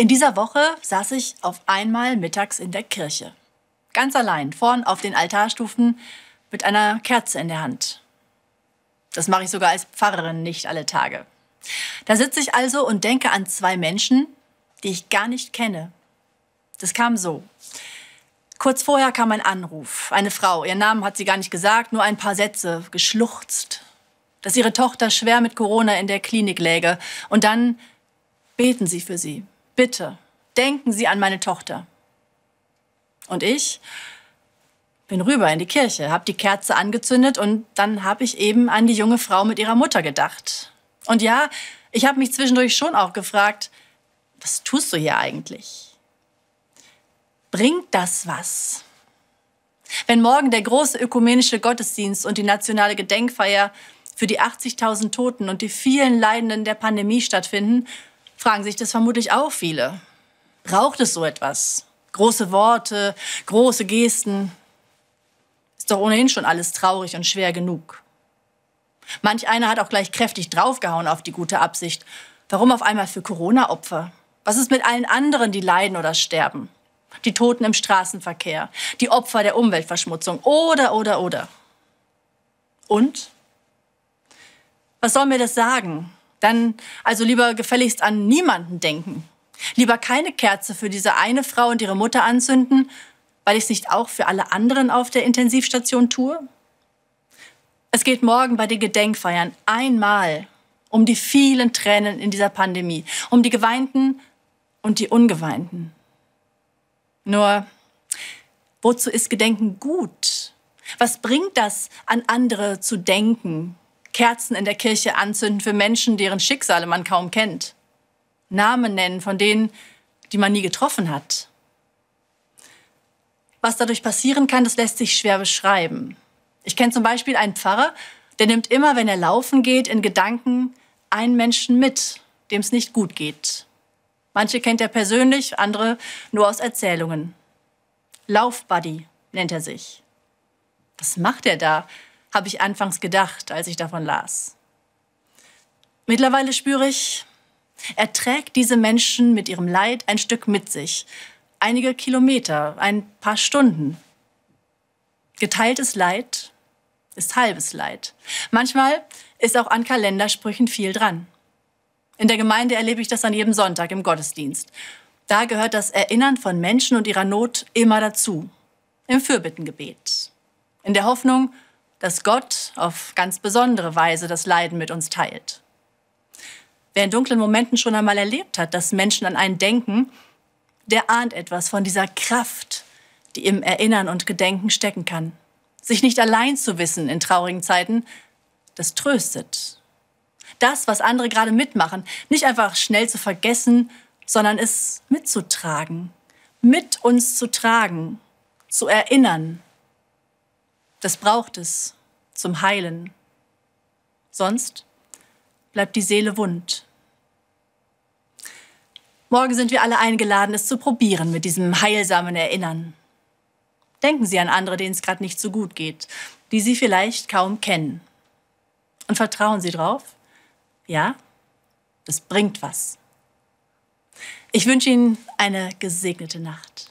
In dieser Woche saß ich auf einmal mittags in der Kirche. Ganz allein, vorn auf den Altarstufen mit einer Kerze in der Hand. Das mache ich sogar als Pfarrerin nicht alle Tage. Da sitze ich also und denke an zwei Menschen, die ich gar nicht kenne. Das kam so. Kurz vorher kam ein Anruf. Eine Frau, ihren Namen hat sie gar nicht gesagt, nur ein paar Sätze, geschluchzt, dass ihre Tochter schwer mit Corona in der Klinik läge. Und dann beten Sie für sie. Bitte, denken Sie an meine Tochter. Und ich bin rüber in die Kirche, habe die Kerze angezündet und dann habe ich eben an die junge Frau mit ihrer Mutter gedacht. Und ja, ich habe mich zwischendurch schon auch gefragt, was tust du hier eigentlich? Bringt das was? Wenn morgen der große ökumenische Gottesdienst und die nationale Gedenkfeier für die 80.000 Toten und die vielen Leidenden der Pandemie stattfinden, fragen sich das vermutlich auch viele. Braucht es so etwas? Große Worte, große Gesten. Ist doch ohnehin schon alles traurig und schwer genug. Manch einer hat auch gleich kräftig draufgehauen auf die gute Absicht. Warum auf einmal für Corona-Opfer? Was ist mit allen anderen, die leiden oder sterben? Die Toten im Straßenverkehr, die Opfer der Umweltverschmutzung oder, oder, oder. Und? Was soll mir das sagen? Dann also lieber gefälligst an niemanden denken. Lieber keine Kerze für diese eine Frau und ihre Mutter anzünden, weil ich es nicht auch für alle anderen auf der Intensivstation tue? Es geht morgen bei den Gedenkfeiern einmal um die vielen Tränen in dieser Pandemie, um die Geweinten und die Ungeweinten. Nur, wozu ist Gedenken gut? Was bringt das, an andere zu denken? Kerzen in der Kirche anzünden für Menschen, deren Schicksale man kaum kennt. Namen nennen von denen, die man nie getroffen hat. Was dadurch passieren kann, das lässt sich schwer beschreiben. Ich kenne zum Beispiel einen Pfarrer, der nimmt immer, wenn er laufen geht, in Gedanken einen Menschen mit, dem es nicht gut geht. Manche kennt er persönlich, andere nur aus Erzählungen. Laufbuddy nennt er sich. Was macht er da? Habe ich anfangs gedacht, als ich davon las. Mittlerweile spüre ich, er trägt diese Menschen mit ihrem Leid ein Stück mit sich. Einige Kilometer, ein paar Stunden. Geteiltes Leid ist halbes Leid. Manchmal ist auch an Kalendersprüchen viel dran. In der Gemeinde erlebe ich das an jedem Sonntag im Gottesdienst. Da gehört das Erinnern von Menschen und ihrer Not immer dazu. Im Fürbittengebet. In der Hoffnung, dass Gott auf ganz besondere Weise das Leiden mit uns teilt. Wer in dunklen Momenten schon einmal erlebt hat, dass Menschen an einen denken, der ahnt etwas von dieser Kraft, die im Erinnern und Gedenken stecken kann. Sich nicht allein zu wissen in traurigen Zeiten, das tröstet das, was andere gerade mitmachen, nicht einfach schnell zu vergessen, sondern es mitzutragen, mit uns zu tragen, zu erinnern. Das braucht es zum Heilen. Sonst bleibt die Seele wund. Morgen sind wir alle eingeladen, es zu probieren mit diesem heilsamen Erinnern. Denken Sie an andere, denen es gerade nicht so gut geht, die Sie vielleicht kaum kennen. Und vertrauen Sie drauf, ja, das bringt was. Ich wünsche Ihnen eine gesegnete Nacht.